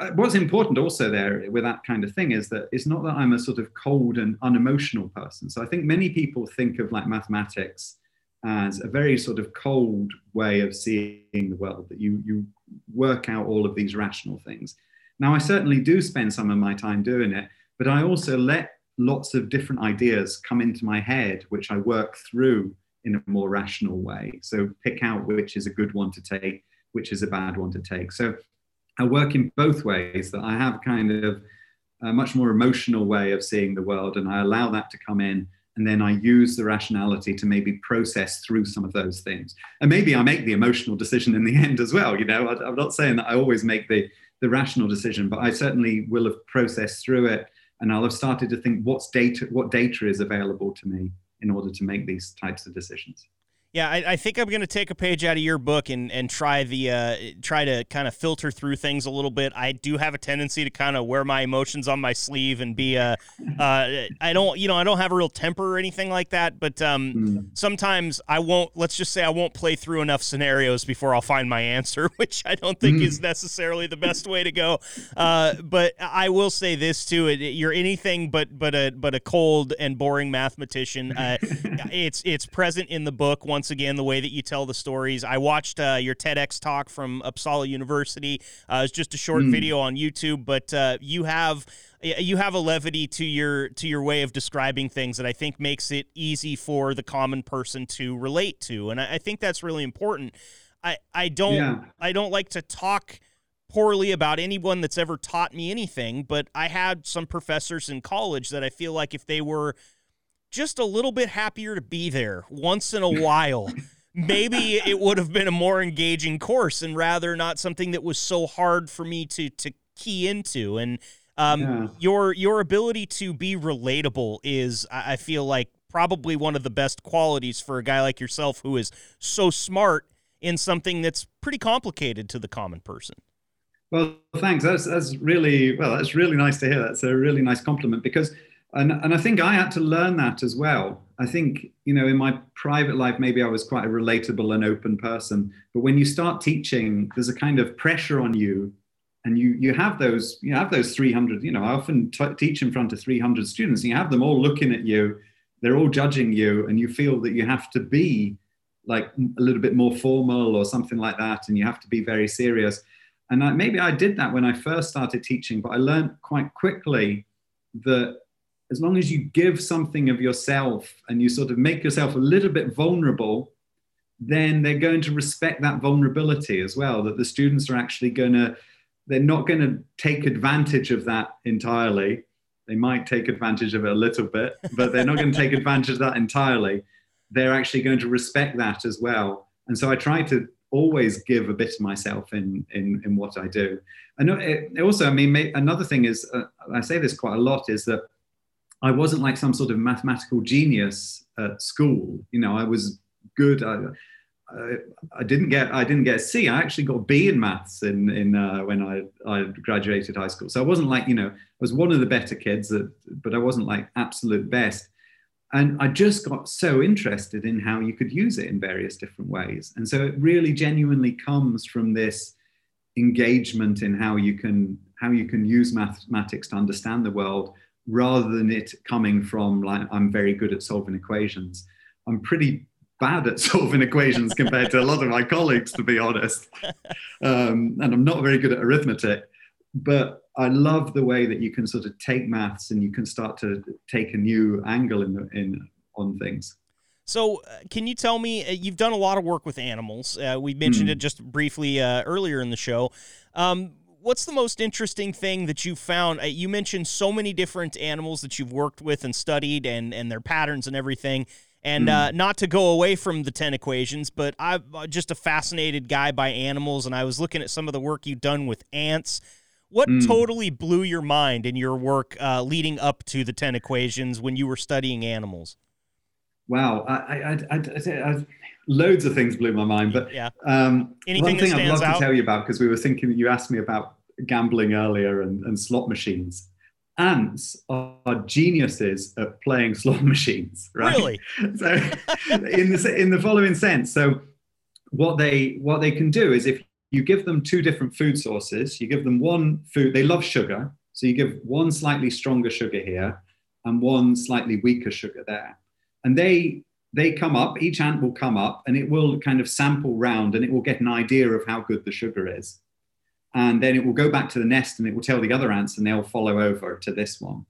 uh, what's important also there with that kind of thing is that it's not that I'm a sort of cold and unemotional person. So I think many people think of like mathematics as a very sort of cold way of seeing the world, that you, you work out all of these rational things. Now, I certainly do spend some of my time doing it, but I also let lots of different ideas come into my head, which I work through in a more rational way. So pick out which is a good one to take, which is a bad one to take. So I work in both ways, that I have kind of a much more emotional way of seeing the world, and I allow that to come in. And then I use the rationality to maybe process through some of those things. And maybe I make the emotional decision in the <laughs> end as well. You know, I'm not saying that I always make the, the rational decision, but I certainly will have processed through it and I'll have started to think what's data, what data is available to me in order to make these types of decisions. Yeah, I, I, think I'm going to take a page out of your book and, and try the uh, try to kind of filter through things a little bit. I do have a tendency to kind of wear my emotions on my sleeve and be uh, uh, I don't you know I don't have a real temper or anything like that, but um, mm. sometimes I won't. Let's just say I won't play through enough scenarios before I'll find my answer, <laughs> which I don't think mm. is necessarily the best way to go. Uh, but I will say this too: it, you're anything but but a but a cold and boring mathematician. Uh, <laughs> it's it's present in the book once again the way that you tell the stories. I watched uh, your TEDx talk from Uppsala University. Uh, it's just a short mm. video on YouTube, but uh, you have you have a levity to your to your way of describing things that I think makes it easy for the common person to relate to, and I, I think that's really important. I I don't yeah. I don't like to talk poorly about anyone that's ever taught me anything, but I had some professors in college that I feel like if they were just a little bit happier to be there once in a while, maybe it would have been a more engaging course and rather not something that was so hard for me to to key into. And um, yeah. your your ability to be relatable is, I feel like, probably one of the best qualities for a guy like yourself who is so smart in something that's pretty complicated to the common person. Well, thanks. That's that's really well. That's really nice to hear. That's a really nice compliment because, and and I think I had to learn that as well. I think you know in my private life maybe I was quite a relatable and open person, but when you start teaching, there's a kind of pressure on you, and you you have those you have those 300. You know, I often teach in front of 300 students, and you have them all looking at you. They're all judging you, and you feel that you have to be like a little bit more formal or something like that, and you have to be very serious and I, maybe I did that when I first started teaching, but I learned quite quickly that as long as you give something of yourself and you sort of make yourself a little bit vulnerable, then they're going to respect that vulnerability as well. That the students are actually going to, they're not going to take advantage of that entirely. They might take advantage of it a little bit, but they're not going to take advantage of that entirely. They're actually going to respect that as well. And so I try to always give a bit of myself in in, in what I do. And it, also, I mean, another thing is, uh, I say this quite a lot, is that I wasn't like some sort of mathematical genius at school. You know, I was good. I, I, I didn't get I didn't get a C. I actually got a B in maths in in uh, when I I graduated high school. So I wasn't like you know I was one of the better kids, that, but I wasn't like absolute best and I just got so interested in how you could use it in various different ways. And so it really genuinely comes from this engagement in how you can how you can use mathematics to understand the world rather than it coming from like I'm very good at solving equations. I'm pretty bad at <laughs> solving equations compared to a lot of my colleagues, to be honest. <laughs> Um, and I'm not very good at arithmetic. But I love the way that you can sort of take maths and you can start to take a new angle in, in on things. So, uh, can you tell me? Uh, you've done a lot of work with animals. Uh, we mentioned mm. it just briefly uh, earlier in the show. Um, what's the most interesting thing that you found? Uh, you mentioned so many different animals that you've worked with and studied, and and their patterns and everything. And mm. not to go away from the ten equations, but I'm just a fascinated guy by animals, and I was looking at some of the work you've done with ants what mm. totally blew your mind in your work uh, leading up to the 10 equations when you were studying animals? Wow. I, I, I, loads of things blew my mind, but yeah. um, one thing I'd love out? to tell you about, because we were thinking, that you asked me about gambling earlier and, and slot machines. Ants are geniuses at playing <laughs> slot machines, right? Really? <laughs> so, in the in the following sense, so what they what they can do is if you give them two different food sources. You give them one food, they love sugar. So you give one slightly stronger sugar here and one slightly weaker sugar there. And they they come up, each ant will come up and it will kind of sample round and it will get an idea of how good the sugar is. And then it will go back to the nest and it will tell the other ants and they'll follow over to this one,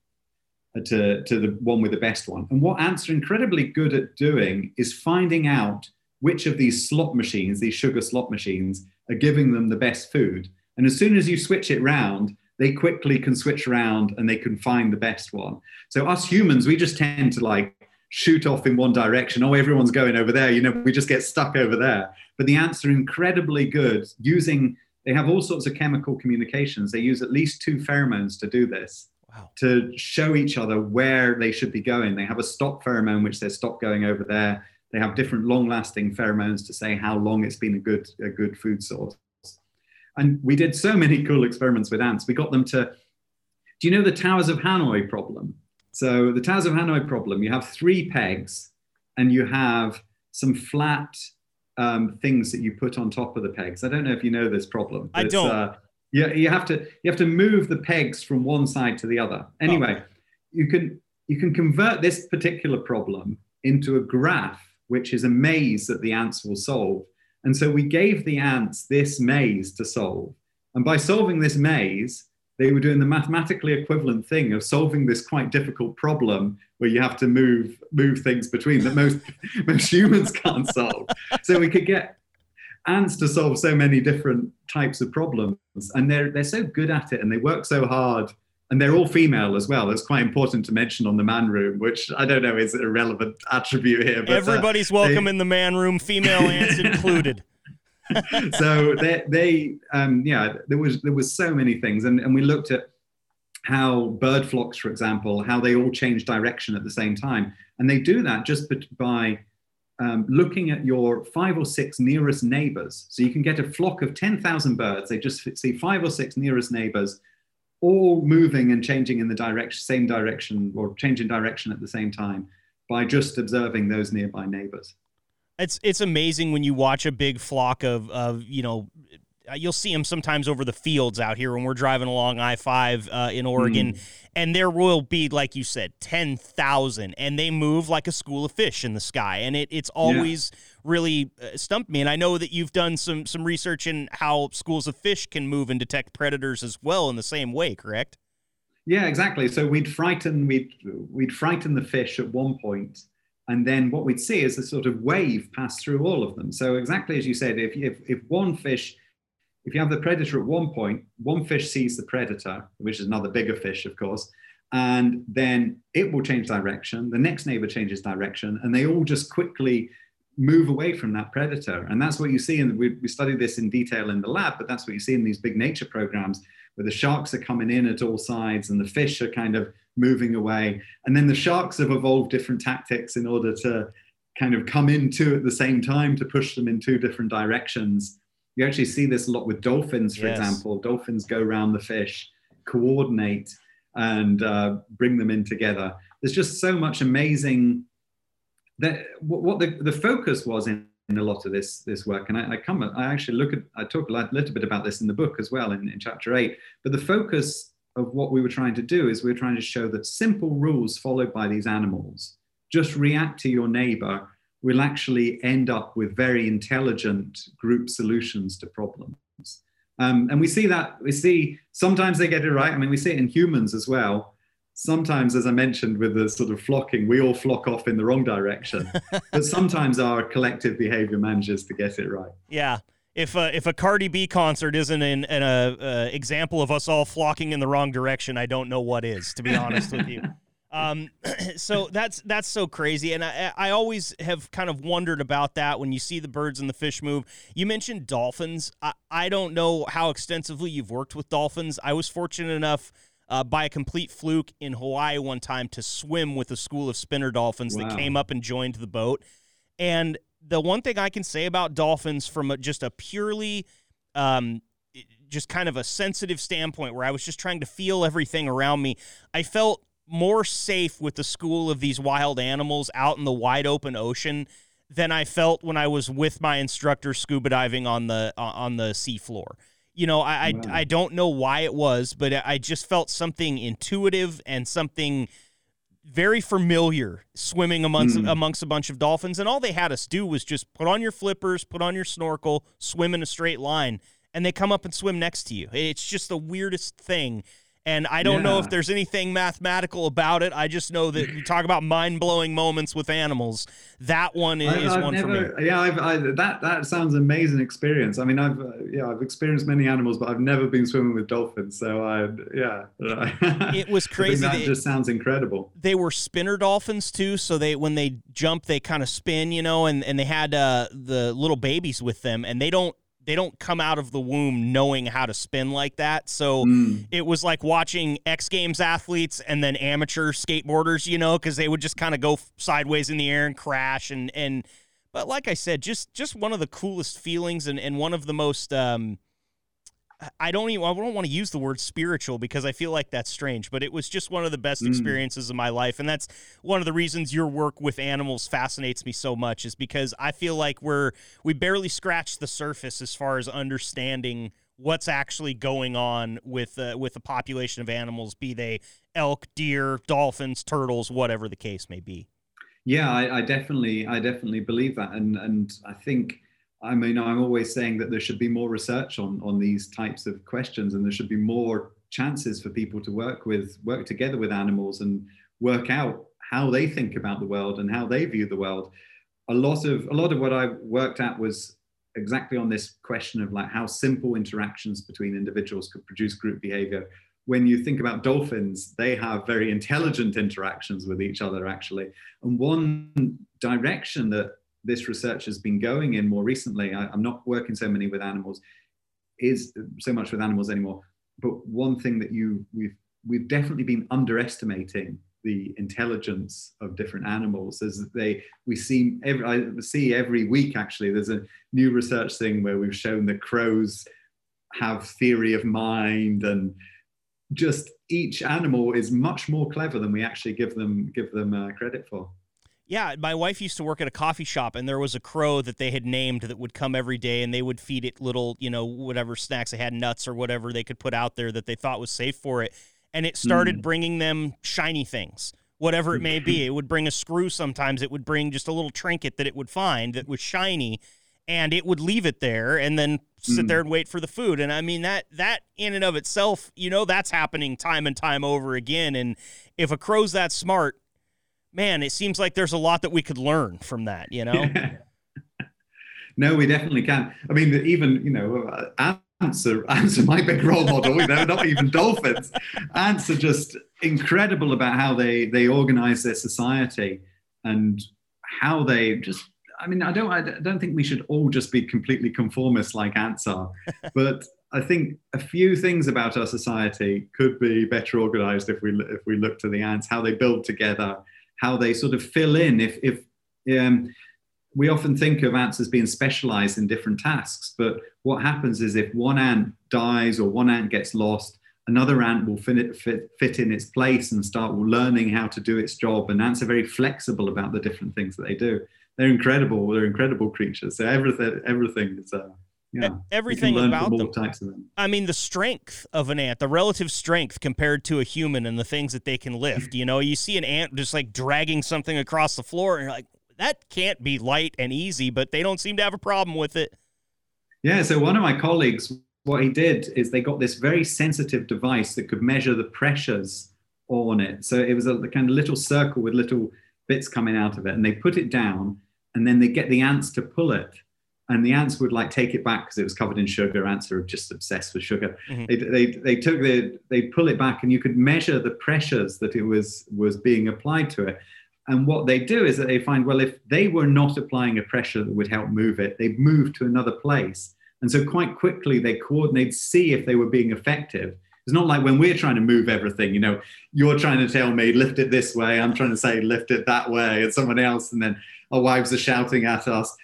uh, to, to the one with the best one. And what ants are incredibly good at doing is finding out which of these slot machines, these sugar slot machines, are giving them the best food. And as soon as you switch it round, they quickly can switch around and they can find the best one. So us humans, we just tend to like shoot off in one direction. Oh, everyone's going over there. You know, we just get stuck over there. But the ants are incredibly good using, they have all sorts of chemical communications. They use at least two pheromones to do this. Wow. To show each other where they should be going. They have a stop pheromone, which says stop going over there. They have different long-lasting pheromones to say how long it's been a good a good food source. And we did so many cool experiments with ants. We got them to. Do you know the Towers of Hanoi problem? So the Towers of Hanoi problem. You have three pegs, and you have some flat um, things that you put on top of the pegs. I don't know if you know this problem. I don't. Uh, you, you have to you have to move the pegs from one side to the other. Anyway, oh. you can you can convert this particular problem into a graph which is a maze that the ants will solve. And so we gave the ants this maze to solve. And by solving this maze, they were doing the mathematically equivalent thing of solving this quite difficult problem where you have to move move things between that most <laughs> most humans can't solve. So we could get ants to solve so many different types of problems, and they're they're so good at it, and they work so hard, and they're all female as well. That's quite important to mention on the man room, which I don't know is a relevant attribute here. But, uh, Everybody's uh, welcome they, in the man room, female ants <laughs> included. <laughs> so they, they um, yeah, there was there was so many things, and, and we looked at how bird flocks, for example, how they all change direction at the same time, and they do that just by um, looking at your five or six nearest neighbors. So you can get a flock of ten thousand birds. They just see five or six nearest neighbors all moving and changing in the direction, same direction, or changing direction at the same time by just observing those nearby neighbors. It's it's amazing when you watch a big flock of of you know uh, you'll see them sometimes over the fields out here when we're driving along I five uh, in Oregon, mm. and there will be like you said ten thousand, and they move like a school of fish in the sky, and it it's always yeah. really uh, stumped me. And I know that you've done some some research in how schools of fish can move and detect predators as well in the same way, correct? Yeah, exactly. So we'd frighten we'd we'd frighten the fish at one point, and then what we'd see is a sort of wave pass through all of them. So exactly as you said, if if, if one fish if you have the predator at one point, one fish sees the predator, which is another bigger fish, of course, and then it will change direction. The next neighbor changes direction, and they all just quickly move away from that predator. And that's what you see. And we, we studied this in detail in the lab, but that's what you see in these big nature programs where the sharks are coming in at all sides and the fish are kind of moving away. And then the sharks have evolved different tactics in order to kind of come in two at the same time to push them in two different directions you actually see this a lot with dolphins, for yes. example. Dolphins go around the fish, coordinate, and uh, bring them in together. There's just so much amazing. That what the, the focus was in, in a lot of this this work, and I, I come I actually look at I talk a little bit about this in the book as well in, in chapter eight. But the focus of what we were trying to do is we we're trying to show that simple rules followed by these animals just react to your neighbor we'll actually end up with very intelligent group solutions to problems. Um, and we see that, we see sometimes they get it right. I mean, we see it in humans as well. Sometimes, as I mentioned, with the sort of flocking, we all flock off in the wrong direction. <laughs> but sometimes our collective behavior manages to get it right. Yeah. If a, if a Cardi B concert isn't an, an uh, uh, example of us all flocking in the wrong direction, I don't know what is, to be honest with you. <laughs> Um, <clears throat> so that's that's so crazy, and I I always have kind of wondered about that when you see the birds and the fish move. You mentioned dolphins. I I don't know how extensively you've worked with dolphins. I was fortunate enough. Uh, by a complete fluke in Hawaii one time to swim with a school of spinner dolphins wow. that came up and joined the boat. And the one thing I can say about dolphins from a, just a purely um, just kind of a sensitive standpoint where I was just trying to feel everything around me, I felt more safe with the school of these wild animals out in the wide open ocean than I felt when I was with my instructor scuba diving on the on the seafloor. You know, I, I, I don't know why it was, but I just felt something intuitive and something very familiar swimming amongst mm. amongst a bunch of dolphins. And all they had us do was just put on your flippers, put on your snorkel, swim in a straight line, and they come up and swim next to you. It's just the weirdest thing and I don't yeah. know if there's anything mathematical about it. I just know that you talk about mind blowing moments with animals. That one is, I, one never, for me. Yeah, I've, I, that that sounds amazing experience. I mean, I've uh, yeah, I've experienced many animals, but I've never been swimming with dolphins. So I yeah, <laughs> it was crazy. that they, just sounds incredible. They were spinner dolphins too, so they when they jump, they kind of spin, you know, and and they had uh, the little babies with them, and they don't they don't come out of the womb knowing how to spin like that. So mm. it was like watching X Games athletes and then amateur skateboarders, you know, because they would just kind of go sideways in the air and crash and and. But like I said, just just one of the coolest feelings and and one of the most um, I don't even I don't want to use the word spiritual because I feel like that's strange, but it was just one of the best mm. experiences of my life and that's one of the reasons your work with animals fascinates me so much is because I feel like we're we barely scratched the surface as far as understanding what's actually going on with uh, with the population of animals be they elk, deer, dolphins, turtles, whatever the case may be. Yeah, I, I definitely I definitely believe that and and I think I mean, I'm always saying that there should be more research on, on these types of questions, and there should be more chances for people to work with, work together with animals, and work out how they think about the world and how they view the world. A lot of a lot of what I worked at was exactly on this question of like how simple interactions between individuals could produce group behavior. when you think about dolphins, they have very intelligent interactions with each other, actually. And one direction that this research has been going in more recently, I, am not working so many with animals, is so much with animals anymore. But one thing that you we've we've definitely been underestimating the intelligence of different animals as they we see every I see every week actually there's a new research thing where we've shown that crows have theory of mind and just each animal is much more clever than we actually give them give them uh, credit for. Yeah, my wife used to work at a coffee shop, and there was a crow that they had named that would come every day, and they would feed it little, you know, whatever snacks they had, nuts or whatever they could put out there that they thought was safe for it. And it started mm. bringing them shiny things, whatever it may be. It would bring a screw sometimes, it would bring just a little trinket that it would find that was shiny and it would leave it there and then sit mm. there and wait for the food and i mean that that in and of itself you know that's happening time and time over again and if a crow's that smart man it seems like there's a lot that we could learn from that you know? <laughs> No we definitely can. I mean even you know uh, ants are ants are my big role model you know not even dolphins. Ants are just incredible about how they they organize their society and how they just I mean, I don't, I don't think we should all just be completely conformists like ants are, <laughs> but I think a few things about our society could be better organized if we if we look to the ants, how they build together, how they sort of fill in. If if um, we often think of ants as being specialized in different tasks, but what happens is if one ant dies or one ant gets lost, another ant will fit, fit, fit in its place and start learning how to do its job. And ants are very flexible about the different things that they do they're incredible. They're incredible creatures. So everything, everything is. Uh, yeah, everything about them. them. I mean, the strength of an ant, the relative strength compared to a human, and the things that they can lift. you know, you see an ant just like dragging something across the floor, and you're like, that can't be light and easy, but they don't seem to have a problem with it. Yeah. So one of my colleagues, what he did is they got this very sensitive device that could measure the pressures on it. So it was a kind of little circle with little bits coming out of it, and they put it down, and then they get the ants to pull it. And the ants would like take it back because it was covered in sugar. Ants are just obsessed with sugar. Mm-hmm. They, they, they took the they pull it back, and you could measure the pressures that it was was being applied to it. And what they do is that they find, well, if they were not applying a pressure that would help move it, they'd move to another place. And so quite quickly they coordinate, see if they were being effective. It's not like when we're trying to move everything, you know, you're trying to tell me, lift it this way. I'm trying to say, lift it that way. And someone else, and then our wives are shouting at us.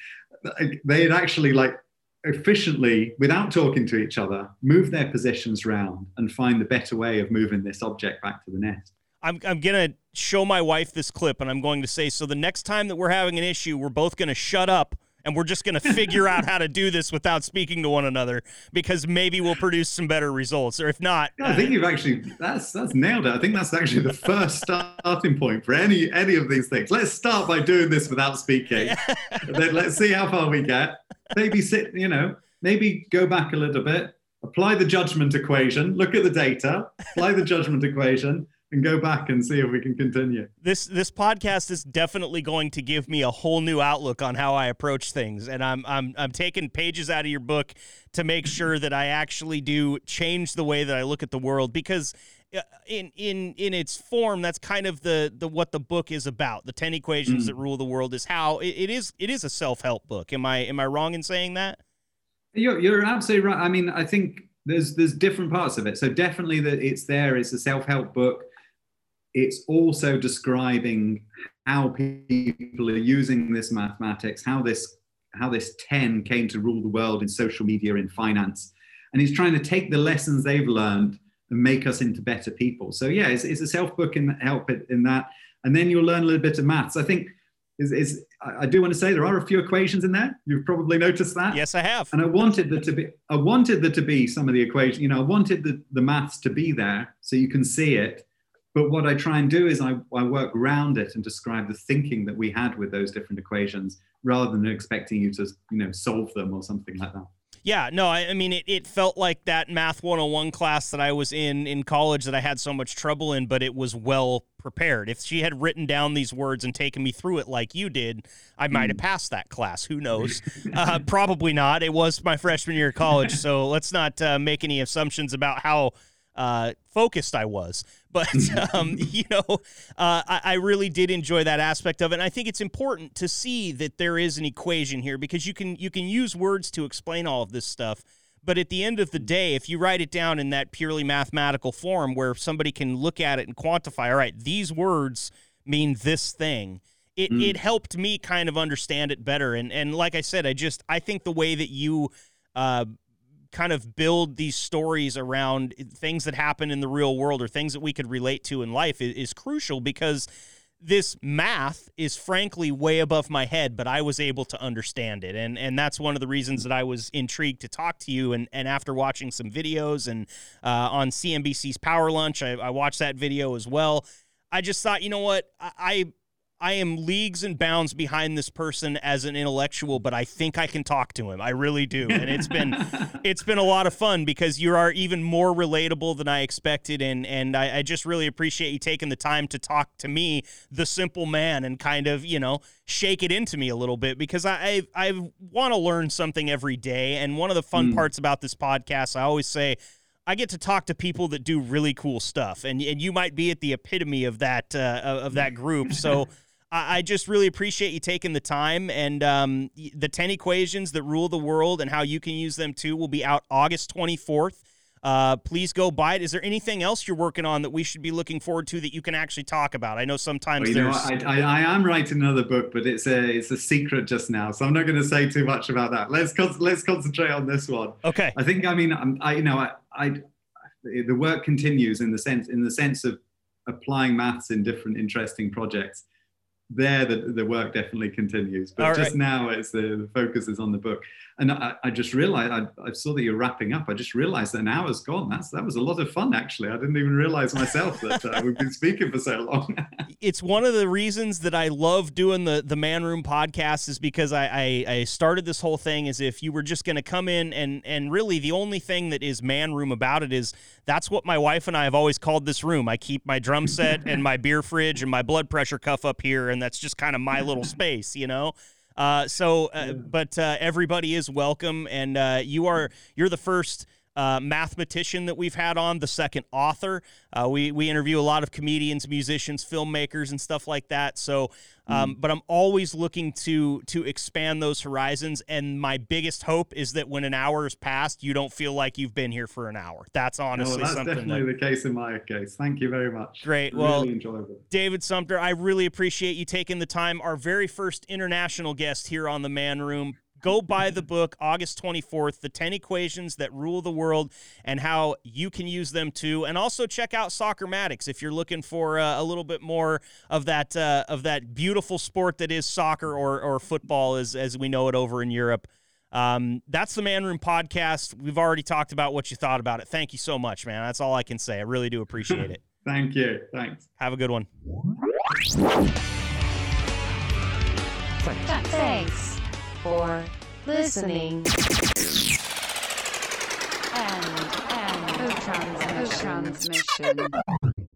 They'd actually like efficiently, without talking to each other, move their positions round and find the better way of moving this object back to the nest. I'm, I'm going to show my wife this clip and I'm going to say, so the next time that we're having an issue, we're both going to shut up and we're just going to figure out how to do this without speaking to one another because maybe we'll produce some better results or if not yeah, i think you've actually that's that's nailed it. I think that's actually the first starting point for any any of these things. Let's start by doing this without speaking. Then let's see how far we get. Maybe sit you know maybe go back a little bit apply the judgment equation look at the data apply the judgment equation and go back and see if we can continue. This this podcast is definitely going to give me a whole new outlook on how I approach things, and I'm I'm I'm taking pages out of your book to make sure that I actually do change the way that I look at the world because uh, in in in its form that's kind of the the what the book is about. The 10 equations mm. that rule the world is how it, it is it is a self-help book. Am i am i wrong in saying that? You're, you're absolutely right. I mean i think there's there's different parts of it. So definitely that it's there. It's a self-help book it's also describing how people are using this mathematics, how this how this 10 came to rule the world in social media, in finance. And he's trying to take the lessons they've learned and make us into better people. So yeah, it's, it's a self-book in help in that. And then you'll learn a little bit of maths. I think is, is I do want to say there are a few equations in there. You've probably noticed that. Yes, I have. And I wanted there to be I wanted there to be some of the equations, you know, I wanted the, the maths to be there so you can see it but what I try and do is I, I work around it and describe the thinking that we had with those different equations rather than expecting you to, you know, solve them or something like that. Yeah, no, I, I mean, it, it felt like that Math 101 class that I was in in college that I had so much trouble in, but it was well prepared. If she had written down these words and taken me through it like you did, I might have hmm. passed that class. Who knows? <laughs> uh, probably not. It was my freshman year of college, so let's not uh, make any assumptions about how uh, focused I was. <laughs> But um, <laughs> you know, uh, I, I, really did enjoy that aspect of it. And I think it's important to see that there is an equation here because you can you can use words to explain all of this stuff. But at the end of the day, if you write it down in that purely mathematical form where somebody can look at it and quantify, all right, these words mean this thing. It, mm. it helped me kind of understand it better. And and like I said, I just I think the way that you uh, kind of build these stories around things that happen in the real world or things that we could relate to in life is, is, crucial because this math is frankly way above my head, but I was able to understand it. And and that's one of the reasons that I was intrigued to talk to you. And, and after watching some videos and uh, on CNBC's Power Lunch, I, I watched that video as well. I just thought, you know what? I, I am leagues and bounds behind this person as an intellectual, but I think I can talk to him. I really do, and it's been <laughs> it's been a lot of fun because you are even more relatable than I expected, and and I, I, just really appreciate you taking the time to talk to me, the simple man, and kind of you know shake it into me a little bit because I I, I want to learn something every day, and one of the fun mm. parts about this podcast, I always say. I get to talk to people that do really cool stuff, and and you might be at the epitome of that uh, of that group. So <laughs> I, just really appreciate you taking the time. And um, the 10 equations that rule the world and how you can use them too will be out August 24th. Uh, please go buy it. Is there anything else you're working on that we should be looking forward to that you can actually talk about? I know sometimes well, there's. Know, I, I, I, am writing another book, but it's a it's a secret just now, so I'm not going to say too much about that. Let's con- let's concentrate on this one. Okay. I think I mean I you know I, I the work continues in the sense in the sense of applying maths in different interesting projects there the, the work definitely continues but All just right. now it's the, the, focus is on the book. And i, I just realized I, I, saw that you're wrapping up. I just realized that an hour's gone. That's that was a lot of fun actually. I didn't even realize myself that uh, we've been speaking for so long. <laughs> It's one of the reasons that i love doing the the man room podcast is because I, I, I started this whole thing as if you were just going to come in and and really the only thing that is man room about it is that's what my wife and i have always called this room. I keep my drum set and my beer fridge and my blood pressure cuff up here and and that's just kind of my little <laughs> space, you know. Uh, so, uh, but uh, everybody is welcome, and uh, you are you're the first uh, mathematician that we've had on, the second author. Uh, we we interview a lot of comedians, musicians, filmmakers, and stuff like that. So, um, mm. but I'm always looking to to expand those horizons. And my biggest hope is that when an hour is passed, you don't feel like you've been here for an hour. That's honestly no, that's something. definitely that, the case in my case. Thank you very much. Great. Really well, enjoyable. David Sumpter, I really appreciate you taking the time. Our very first international guest here on the Man Room go buy the book August 24th, The 10 Equations That Rule the World, and how you can use them too. And also check out Soccermatics if you're looking for uh, a little bit more of that uh, of that beautiful sport that is soccer or, or football as, as we know it over in Europe. Um, that's the Man Room podcast. We've already talked about what you thought about it. Thank you so much, man. That's all I can say. I really do appreciate it. <laughs> Thank you. Thanks. Have a good one. Thanks for listening. And, and, transmission. transmission.